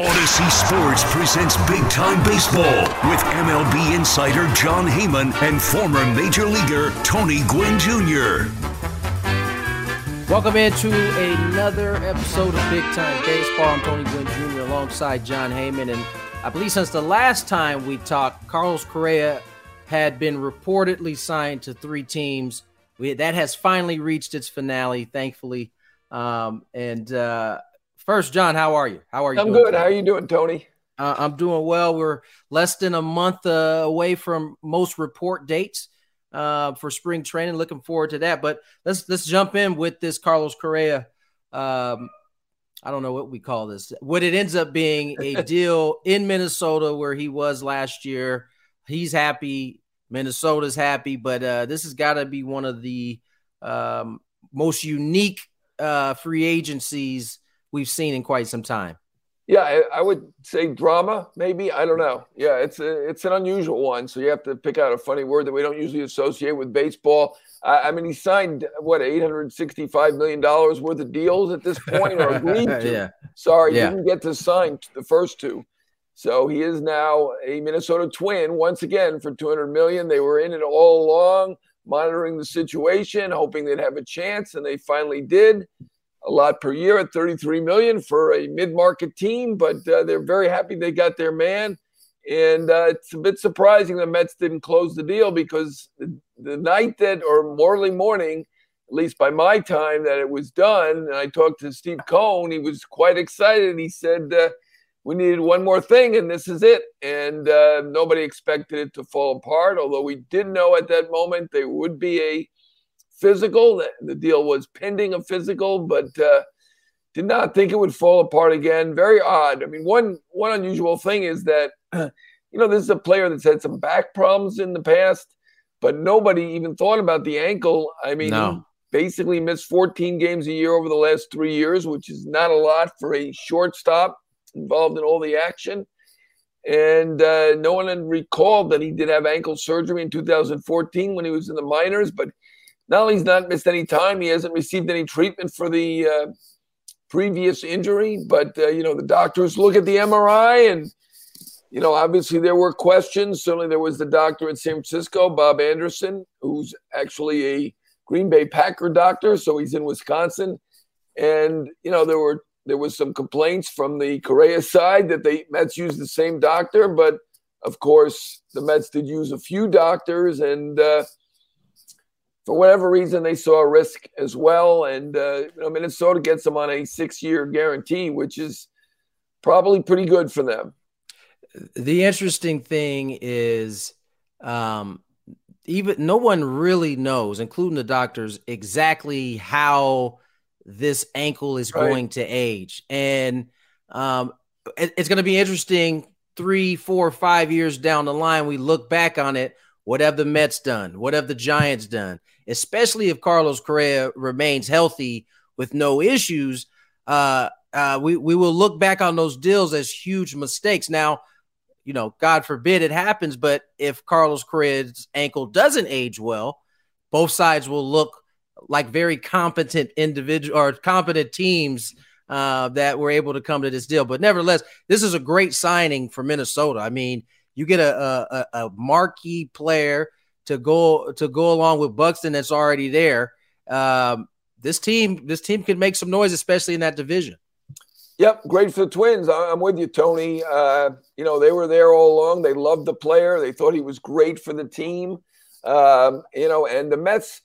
Audacy Sports presents Big Time Baseball with MLB insider Jon Heyman and former major leaguer Tony Gwynn Jr. Welcome into another episode of Big Time Baseball. I'm Tony Gwynn Jr. alongside Jon Heyman. And I believe since the last time we talked, Carlos Correa had been reportedly signed to three teams. We, that has finally reached its finale, thankfully. Um, and uh, First, Jon, how are you? How are you? I'm good. Today? How are you doing, Tony? Uh, I'm doing well. We're less than a month uh, away from most report dates uh, for spring training. Looking forward to that. But let's let's jump in with this Carlos Correa. Um, I don't know what we call this. What it ends up being a deal in Minnesota where he was last year. He's happy. Minnesota's happy. But uh, this has got to be one of the um, most unique uh, free agencies we've seen in quite some time. Yeah, I, I, would say drama, maybe. I don't know. Yeah, it's a, it's an unusual one, so you have to pick out a funny word that we don't usually associate with baseball. I, I mean, he signed what eight hundred sixty-five million dollars worth of deals at this point, or agreed to. yeah. Sorry, yeah. didn't get to sign the first two. So he is now a Minnesota Twin once again for two hundred million. They were in it all along, monitoring the situation, hoping they'd have a chance, and they finally did a lot per year at 33 million for a mid-market team, but uh, they're very happy they got their man. And uh, it's a bit surprising the Mets didn't close the deal because the, the night that, or early morning, at least by my time, that it was done, and I talked to Steve Cohen, he was quite excited. He said, uh, we needed one more thing, and this is it. And uh, nobody expected it to fall apart, although we did know at that moment there would be a physical. The deal was pending a physical, but uh, did not think it would fall apart again. Very odd. I mean, one one unusual thing is that you know this is a player that's had some back problems in the past, but nobody even thought about the ankle. I mean, no. basically missed 14 games a year over the last three years, which is not a lot for a shortstop involved in all the action. And uh, no one had recalled that he did have ankle surgery in 2014 when he was in the minors, but only he's not missed any time, he hasn't received any treatment for the uh, previous injury. But uh, you know, the doctors look at the MRI, and you know, obviously there were questions. Certainly, there was the doctor in San Francisco, Bob Anderson, who's actually a Green Bay Packer doctor, so he's in Wisconsin. And you know, there were there was some complaints from the Correa side that the Mets used the same doctor, but of course, the Mets did use a few doctors, and uh, for whatever reason, they saw a risk as well. And uh, you know, Minnesota gets them on a six-year guarantee, which is probably pretty good for them. The interesting thing is, um, even no one really knows, including the doctors, exactly how this ankle is right. going to age, and um, it, it's going to be interesting. Three, four, five years down the line, we look back on it. What have the Mets done? What have the Giants done? especially if Carlos Correa remains healthy with no issues. Uh, uh, we we will look back on those deals as huge mistakes. Now, you know, God forbid it happens, but if Carlos Correa's ankle doesn't age well, both sides will look like very competent individual or competent teams uh, that were able to come to this deal. But nevertheless, this is a great signing for Minnesota. I mean, you get a, a, a marquee player to go to go along with Buxton that's already there. Um, this team, this team can make some noise, especially in that division. Yep, great for the Twins. I'm with you, Tony. Uh, you know, they were there all along. They loved the player. They thought he was great for the team. Um, you know, and the Mets,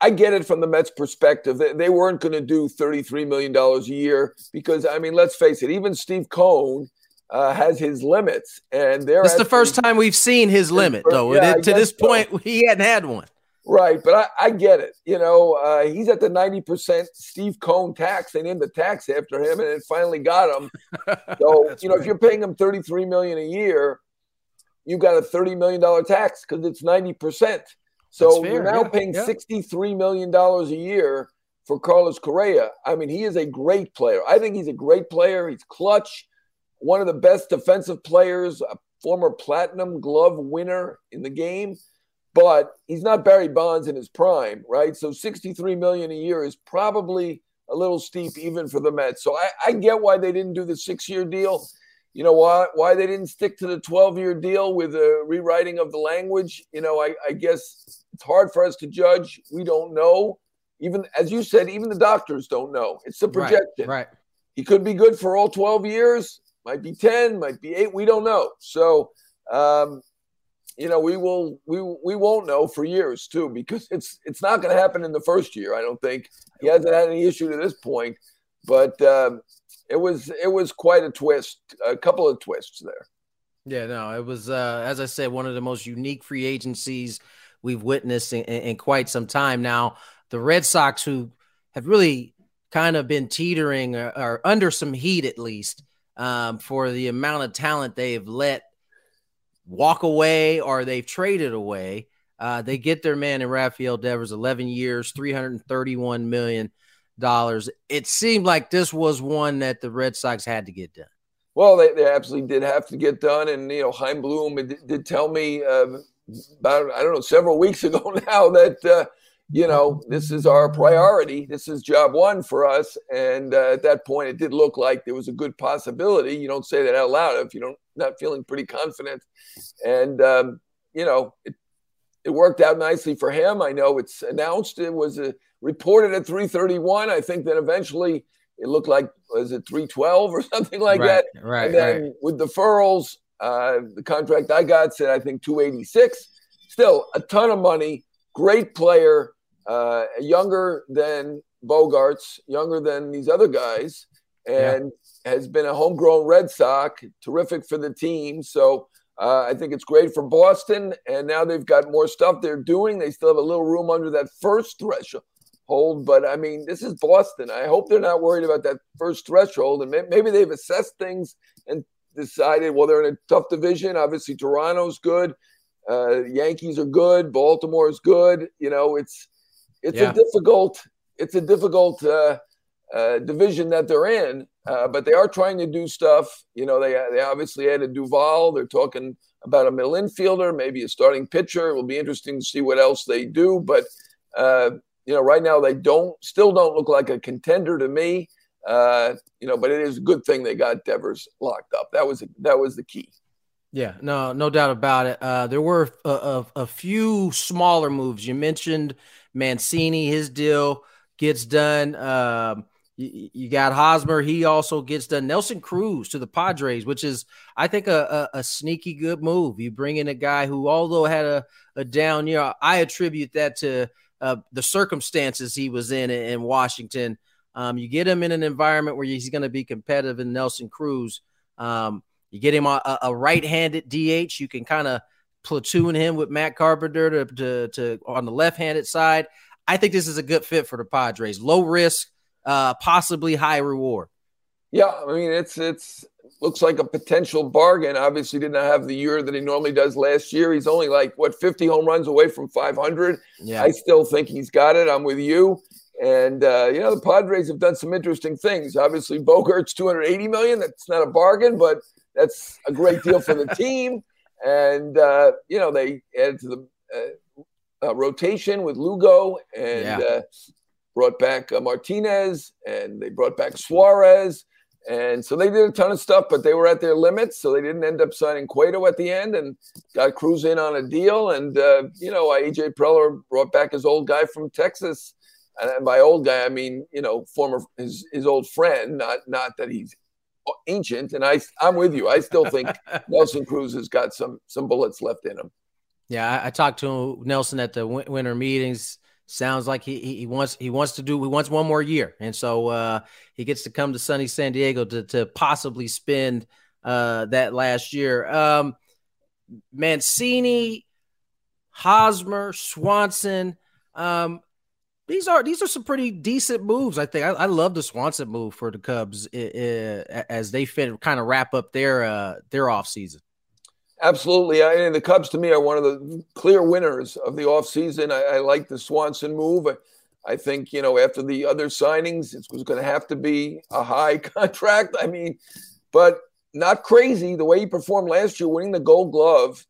I get it from the Mets' perspective. They, weren't going to do $33 million a year because, I mean, let's face it, even Steve Cohen uh, has his limits. And they're. It's the first time we've seen his limit, though. Yeah, to this so. point, he hadn't had one. Right, but I, I get it. You know, uh, he's at the ninety percent Steve Cohen tax. They named the tax after him, and it finally got him. So you know, right. if you're paying him thirty three million a year, you've got a thirty million dollar tax because it's ninety percent. So you're now yeah, paying yeah. sixty three million dollars a year for Carlos Correa. I mean, he is a great player. I think he's a great player. He's clutch, one of the best defensive players, a former Platinum Glove winner in the game but he's not Barry Bonds in his prime, right? So 63 million a year is probably a little steep even for the Mets. So I, I get why they didn't do the six-year deal. You know why why they didn't stick to the 12-year deal with a rewriting of the language. You know, I, I guess it's hard for us to judge. We don't know. Even as you said, even the doctors don't know. It's a projection. Right. right. He could be good for all 12 years, might be 10, might be eight. We don't know. So um, you know, we will we we won't know for years too because it's it's not going to happen in the first year. I don't think he hasn't had any issue to this point, but um, it was it was quite a twist, a couple of twists there. Yeah, no, it was uh, as I said, one of the most unique free agencies we've witnessed in, in quite some time now. The Red Sox, who have really kind of been teetering or, or under some heat at least um, for the amount of talent they've let walk away or they've traded away. Uh, they get their man in Rafael Devers, 11 years, $331 million. It seemed like this was one that the Red Sox had to get done. Well, they, they absolutely did have to get done. And, you know, Chaim Bloom did, did tell me uh, about, I don't know, several weeks ago now that, uh, you know, this is our priority. This is job one for us. And uh, at that point, it did look like there was a good possibility. You don't say that out loud if you don't not feeling pretty confident. And, um, you know, it, it worked out nicely for him. I know it's announced. It was uh, reported at 331. I think that eventually it looked like, was it 312 or something like right, that? Right. And then right. with deferrals, uh, the contract I got said, I think 286. Still a ton of money. Great player. Uh, younger than Bogaerts, younger than these other guys. And has been a homegrown Red Sox, terrific for the team. So uh, I think it's great for Boston. And now they've got more stuff they're doing. They still have a little room under that first threshold. But I mean, this is Boston. I hope they're not worried about that first threshold. And maybe they've assessed things and decided, well, they're in a tough division. Obviously, Toronto's good. Uh, Yankees are good. Baltimore is good. You know, it's it's yeah. a difficult it's a difficult uh, uh, division that they're in. Uh, but they are trying to do stuff. You know, they they obviously added Duvall. They're talking about a middle infielder, maybe a starting pitcher. It will be interesting to see what else they do. But uh, you know, right now they don't still don't look like a contender to me. Uh, you know, but it is a good thing they got Devers locked up. That was that was the key. Yeah, no, no doubt about it. Uh, there were a, a, a few smaller moves. You mentioned Mancini, his deal gets done. Um, you, you got Hosmer. He also gets done. Nelson Cruz to the Padres, which is, I think, a, a, a, sneaky good move. You bring in a guy who, although had a, a down year, I attribute that to uh, the circumstances he was in in Washington. Um, you get him in an environment where he's going to be competitive in Nelson Cruz. Um, you get him a, a right-handed DH. You can kind of platoon him with Matt Carpenter to, to, to on the left-handed side. I think this is a good fit for the Padres. Low risk, uh, possibly high reward. Yeah, I mean it's it's looks like a potential bargain. Obviously, did not have the year that he normally does last year. He's only like what 50 home runs away from 500. Yeah. I still think he's got it. I'm with you. And uh, you know the Padres have done some interesting things. Obviously, Bogaerts 280 million. That's not a bargain, but that's a great deal for the team. And uh, you know they added to the uh, uh rotation with Lugo and yeah. Uh, brought back uh, Martinez and they brought back Suarez. And so they did a ton of stuff, but they were at their limits. So they didn't end up signing Cueto at the end and got Cruz in on a deal. And, uh, you know, AJ Preller brought back his old guy from Texas. And by old guy, I mean, you know, former his, his old friend, not not that he's ancient, and I I'm with you. I still think Nelson Cruz has got some some bullets left in him. Yeah, I, I talked to Nelson at the winter meetings. Sounds like he, he wants he wants to do he wants one more year, and so uh, he gets to come to sunny San Diego to to possibly spend uh, that last year. Um, Mancini, Hosmer, Swanson. Um, these are these are some pretty decent moves. I think I, I love the Swanson move for the Cubs as they fit kind of wrap up their uh, their off season. Absolutely, I, and the Cubs to me are one of the clear winners of the off season. I, I like the Swanson move. I, I think you know after the other signings, it was going to have to be a high contract. I mean, but not crazy the way he performed last year, winning the Gold Glove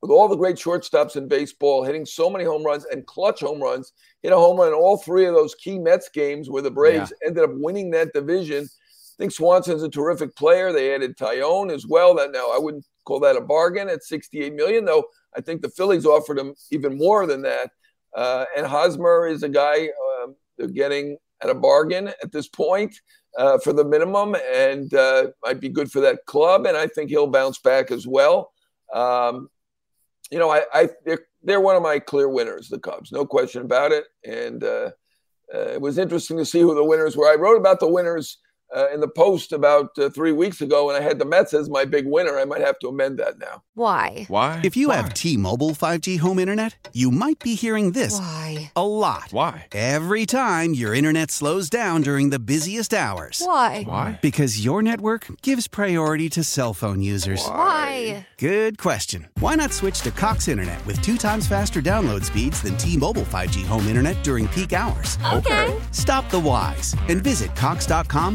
with all the great shortstops in baseball, hitting so many home runs and clutch home runs. Hit a home run in all three of those key Mets games where the Braves yeah. ended up winning that division. I think Swanson's a terrific player. They added Taillon as well. That now I wouldn't call that a bargain at 68 million, though. I think the Phillies offered him even more than that. Uh, and Hosmer is a guy uh, they're getting at a bargain at this point uh, for the minimum, and uh, might be good for that club. And I think he'll bounce back as well. Um, you know, I, I they're, they're, one of my clear winners, the Cubs, no question about it. And uh, uh, it was interesting to see who the winners were. I wrote about the winners uh, in the post about uh, three weeks ago, and I had the Mets as my big winner. I might have to amend that now. Why? Why? If you Why? have T-Mobile 5G home internet, you might be hearing this Why? a lot. Why? Every time your internet slows down during the busiest hours. Why? Why? Because your network gives priority to cell phone users. Why? Good question. Why not switch to Cox Internet with two times faster download speeds than T-Mobile 5G home internet during peak hours? Okay. Stop the whys and visit cox.com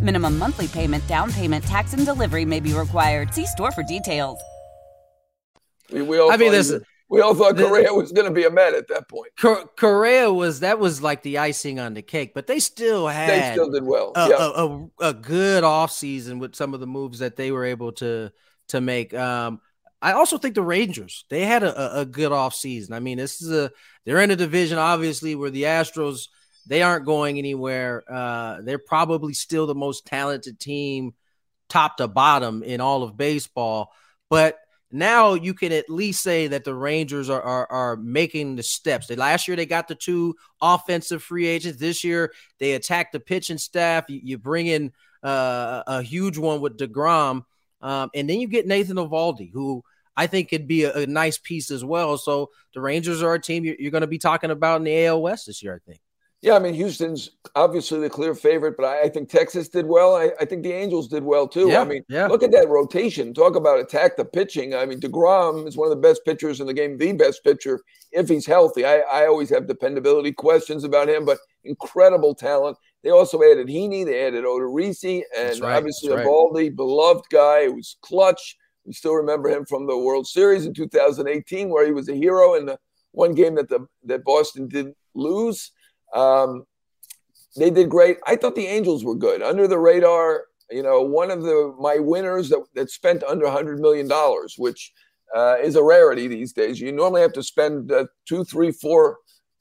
Minimum monthly payment, down payment, tax, and delivery may be required. See store for details. We, we all I mean, thought, this- we all thought the- Correa was going to be a Met at that point. Cor- Correa was that was like the icing on the cake, but they still had They still did well. a, yeah. a, a, a good offseason with some of the moves that they were able to to make. Um, I also think the Rangers they had a, a, a good offseason. I mean, this is a they're in a division obviously where the Astros they aren't going anywhere. Uh, they're probably still the most talented team, top to bottom in all of baseball. But now you can at least say that the Rangers are are, are making the steps. They, last year they got the two offensive free agents. This year they attacked the pitching staff. You, you bring in uh, a huge one with Degrom, um, and then you get Nathan Eovaldi, who I think could be a, a nice piece as well. So the Rangers are a team you're, you're going to be talking about in the AL West this year. I think. Yeah, I mean, Houston's obviously the clear favorite, but I, I think Texas did well. I, I, think the Angels did well too. Yeah, I mean, yeah. look at that rotation. Talk about attack the pitching. I mean, DeGrom is one of the best pitchers in the game, the best pitcher if he's healthy. I, I always have dependability questions about him, but incredible talent. They also added Heaney, they added Odorizzi, and right, obviously right. Eovaldi, beloved guy who was clutch. We still remember him from the World Series in 2018, where he was a hero in the one game that the that Boston didn't lose. Um, they did great. I thought the Angels were good, under the radar. You know, one of the my winners that, that spent under hundred million dollars, which uh, is a rarity these days. You normally have to spend uh, two, three, four,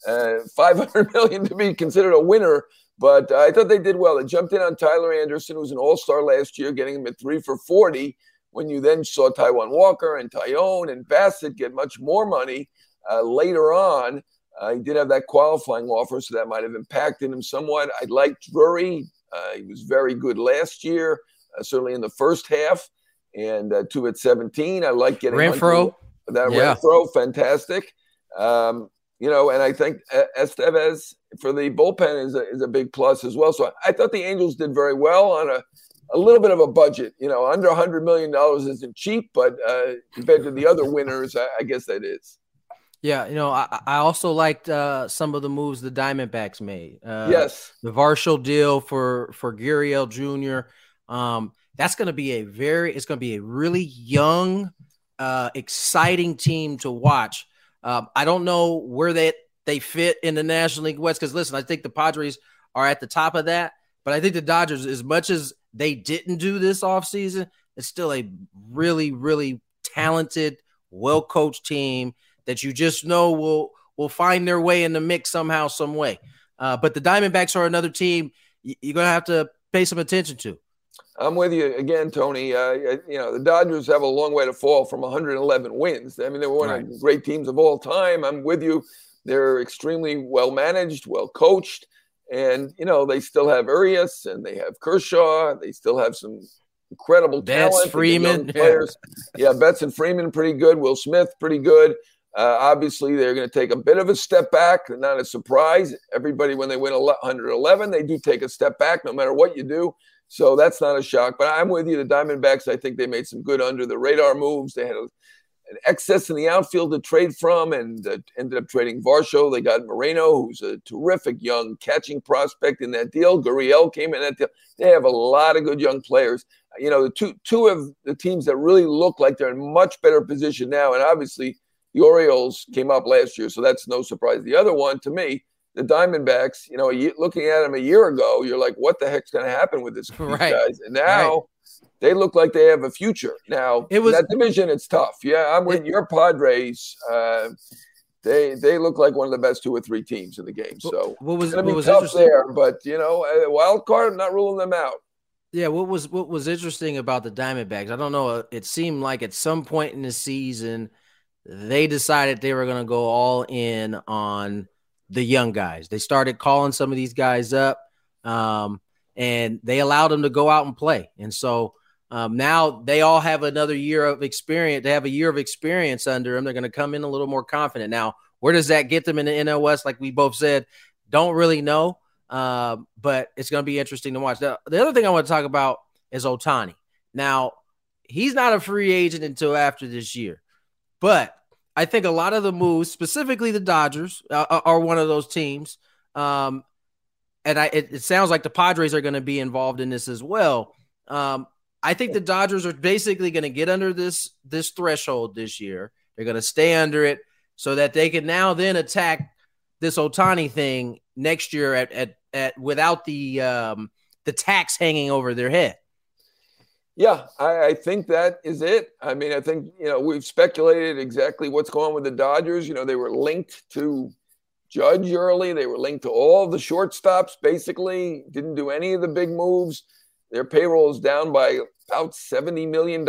uh, five hundred million to be considered a winner. But uh, I thought they did well. They jumped in on Tyler Anderson, who was an All Star last year, getting him at three for forty. When you then saw Taijuan Walker and Taillon and Bassitt get much more money uh, later on. Uh, he did have that qualifying offer, so that might have impacted him somewhat. I liked Drury. Uh, he was very good last year, uh, certainly in the first half. And uh, two at 17. I like getting Renfroe. That Yeah. Renfroe, fantastic. Um, you know, and I think uh, Estevez for the bullpen is a, is a big plus as well. So I thought the Angels did very well on a, a little bit of a budget. You know, under $100 million isn't cheap, but uh, compared to the other winners, I, I guess that is. Yeah, you know, I, I also liked uh, some of the moves the Diamondbacks made. Uh, yes. the Varsho deal for for Gurriel Jr. Um, that's going to be a very, it's going to be a really young, uh, exciting team to watch. Um, I don't know where they they fit in the National League West because listen, I think the Padres are at the top of that, but I think the Dodgers, as much as they didn't do this offseason, it's still a really, really talented, well coached team that you just know will will find their way in the mix somehow, some way. Uh, but the Diamondbacks are another team you're gonna have to pay some attention to. I'm with you again, Tony. Uh, you know, the Dodgers have a long way to fall from 111 wins. I mean, they were one right. of the great teams of all time. I'm with you. They're extremely well managed, well coached, and you know they still have Urias and they have Kershaw. They still have some incredible Betts, talent. Freeman, players. Yeah. yeah, Betts and Freeman pretty good. Will Smith pretty good. Uh, obviously, they're going to take a bit of a step back. Not a surprise. Everybody, when they win 111, they do take a step back, no matter what you do. So that's not a shock. But I'm with you. The Diamondbacks, I think they made some good under the radar moves. They had a, an excess in the outfield to trade from and uh, ended up trading Varsho. They got Moreno, who's a terrific young catching prospect in that deal. Gurriel came in that deal. They have a lot of good young players. You know, the two two of the teams that really look like they're in much better position now, and obviously – the Orioles came up last year, so that's no surprise. The other one, to me, the Diamondbacks, you know, looking at them a year ago, you're like, what the heck's going to happen with this right. guys? And now right. they look like they have a future. Now, it was that division, it's tough. Yeah, I'm with it, your Padres. Uh, they they look like one of the best two or three teams in the game. So what was what was tough there? But you know, a wild card, not ruling them out. Yeah, what was what was interesting about the Diamondbacks? I don't know. It seemed like at some point in the season they decided they were going to go all in on the young guys. They started calling some of these guys up, um, and they allowed them to go out and play. And so um, now they all have another year of experience. They have a year of experience under them. They're going to come in a little more confident. Now, where does that get them in the West? Like we both said, don't really know, uh, but it's going to be interesting to watch. The, the other thing I want to talk about is Ohtani. Now, he's not a free agent until after this year. But I think a lot of the moves, specifically the Dodgers, uh, are one of those teams. Um, and I, it, it, sounds like the Padres are going to be involved in this as well. Um, I think the Dodgers are basically going to get under this this threshold this year. They're going to stay under it so that they can now then attack this Ohtani thing next year at at, at without the um, the tax hanging over their head. Yeah, I, I, think that is it. I mean, I think, you know, we've speculated exactly what's going on with the Dodgers. You know, they were linked to Judge early, they were linked to all the shortstops, basically, didn't do any of the big moves. Their payroll is down by about $70 million.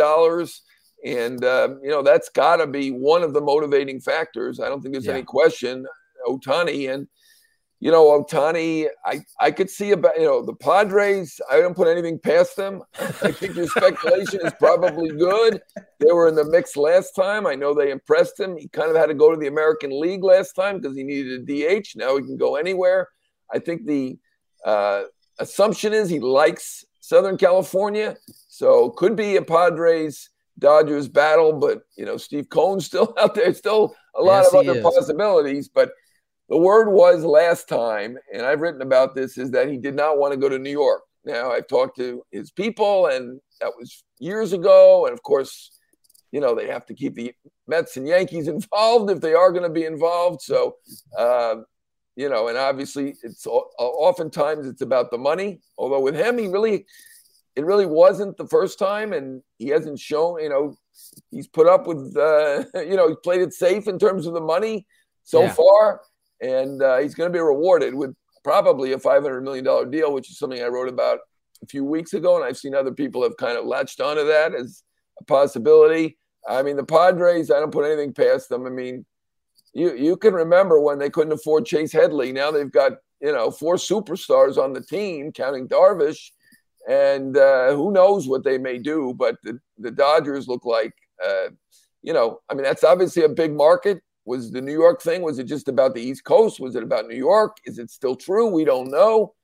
And, uh, you know, that's got to be one of the motivating factors. I don't think there's yeah. any question. Ohtani and you know, Ohtani, I, I could see about, you know, the Padres, I don't put anything past them. I think your speculation is probably good. They were in the mix last time. I know they impressed him. He kind of had to go to the American League last time because he needed a DH. Now he can go anywhere. I think the uh, assumption is he likes Southern California. So could be a Padres Dodgers battle, but, you know, Steve Cohen's still out there. Still a lot yes, of other is. possibilities. But, the word was last time, and I've written about this, is that he did not want to go to New York. Now, I've talked to his people, and that was years ago. And of course, you know, they have to keep the Mets and Yankees involved if they are going to be involved. So, uh, you know, and obviously, it's oftentimes it's about the money. Although with him, he really, it really wasn't the first time, and he hasn't shown, you know, he's put up with, uh, you know, he played it safe in terms of the money so yeah. far and uh, he's going to be rewarded with probably a $500 million deal, which is something I wrote about a few weeks ago. And I've seen other people have kind of latched onto that as a possibility. I mean, the Padres, I don't put anything past them. I mean, you, you can remember when they couldn't afford Chase Headley. Now they've got, you know, four superstars on the team, counting Darvish. And uh, who knows what they may do. But the, the Dodgers look like, uh, you know, I mean, that's obviously a big market was the New York thing? Was it just about the East Coast? Was it about New York? Is it still true? We don't know.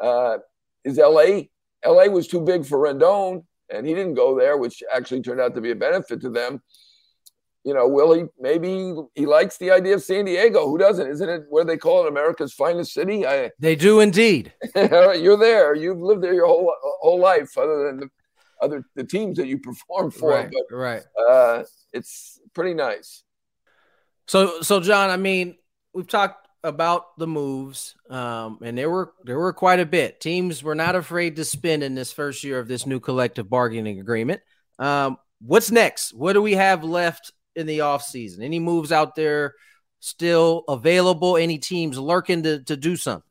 Uh, is LA? LA was too big for Rendon, and he didn't go there, which actually turned out to be a benefit to them. You know, will he? Maybe he likes the idea of San Diego. Who doesn't? Isn't it where they call it America's finest city? I, they do indeed. you're there. You've lived there your whole whole life, other than the other the teams that you perform for. Right, but right. uh, it's pretty nice. So, so Jon, I mean, we've talked about the moves, um, and there were there were quite a bit. Teams were not afraid to spend in this first year of this new collective bargaining agreement. Um, what's next? What do we have left in the offseason? Any moves out there still available? Any teams lurking to, to do something?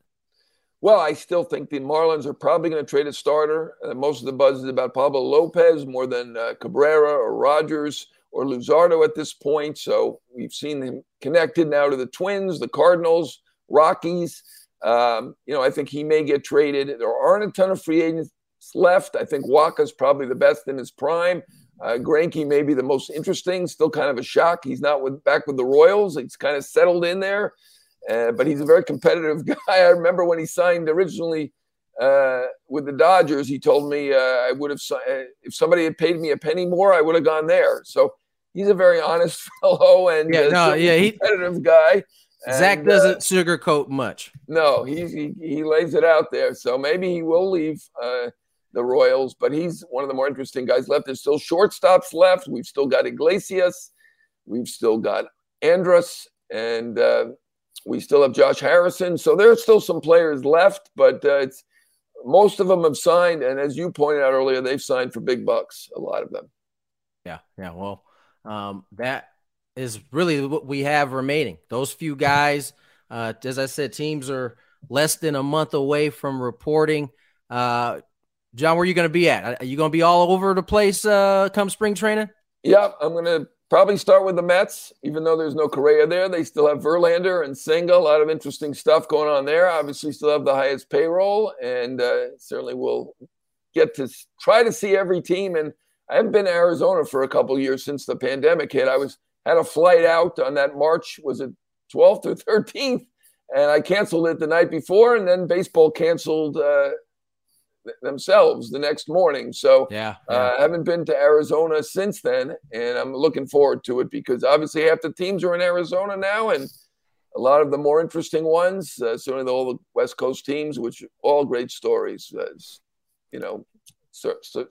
Well, I still think the Marlins are probably going to trade a starter. Uh, most of the buzz is about Pablo Lopez more than uh, Cabrera or Rogers or Luzardo at this point. So we've seen him connected now to the Twins, the Cardinals, Rockies. Um, you know, I think he may get traded. There aren't a ton of free agents left. I think Wacha's probably the best in his prime. Uh, Greinke may be the most interesting. Still kind of a shock. He's not with, back with the Royals. He's kind of settled in there, uh, but he's a very competitive guy. I remember when he signed originally uh, with the Dodgers. He told me uh, I would have uh, if somebody had paid me a penny more, I would have gone there. So he's a very honest fellow and yeah, no, yeah, he, competitive guy. Zach And, doesn't uh, sugarcoat much. no, he's, he he lays it out there. So maybe he will leave uh, the Royals, but he's one of the more interesting guys left. There's still shortstops left. We've still got Iglesias. We've still got Andrus, and uh, we still have Josh Harrison. So there's still some players left, but uh, it's most of them have signed. And as you pointed out earlier, they've signed for big bucks. A lot of them. Yeah, yeah. Well, um, that is really what we have remaining. Those few guys. Uh, as I said, teams are less than a month away from reporting. Uh, Jon, where are you going to be at? Are you going to be all over the place uh, come spring training? Yeah, I'm going to probably start with the Mets, even though there's no Correa there. They still have Verlander and Senga. A lot of interesting stuff going on there. Obviously, still have the highest payroll, and uh, certainly will get to try to see every team. And I haven't been to Arizona for a couple years since the pandemic hit. I was had a flight out on that March was it 12th or 13th, and I canceled it the night before, and then baseball canceled. Uh, themselves the next morning. So Yeah. uh, I haven't been to Arizona since then, and I'm looking forward to it because obviously half the teams are in Arizona now, and a lot of the more interesting ones, uh, certainly all the West Coast teams, which are all great stories. Uh, you know, cer- cer-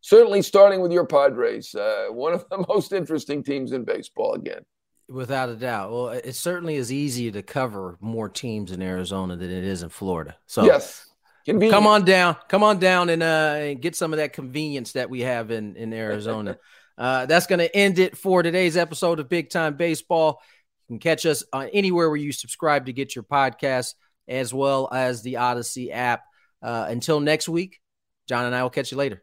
certainly starting with your Padres, uh, one of the most interesting teams in baseball again. Without a doubt. Well, it certainly is easier to cover more teams in Arizona than it is in Florida. So yes, convenient. come on down, come on down and uh and get some of that convenience that we have in in Arizona. uh that's going to end it for today's episode of Big Time Baseball. You can catch us on anywhere where you subscribe to get your podcast as well as the Audacy app. Uh until next week, Jon and I will catch you later.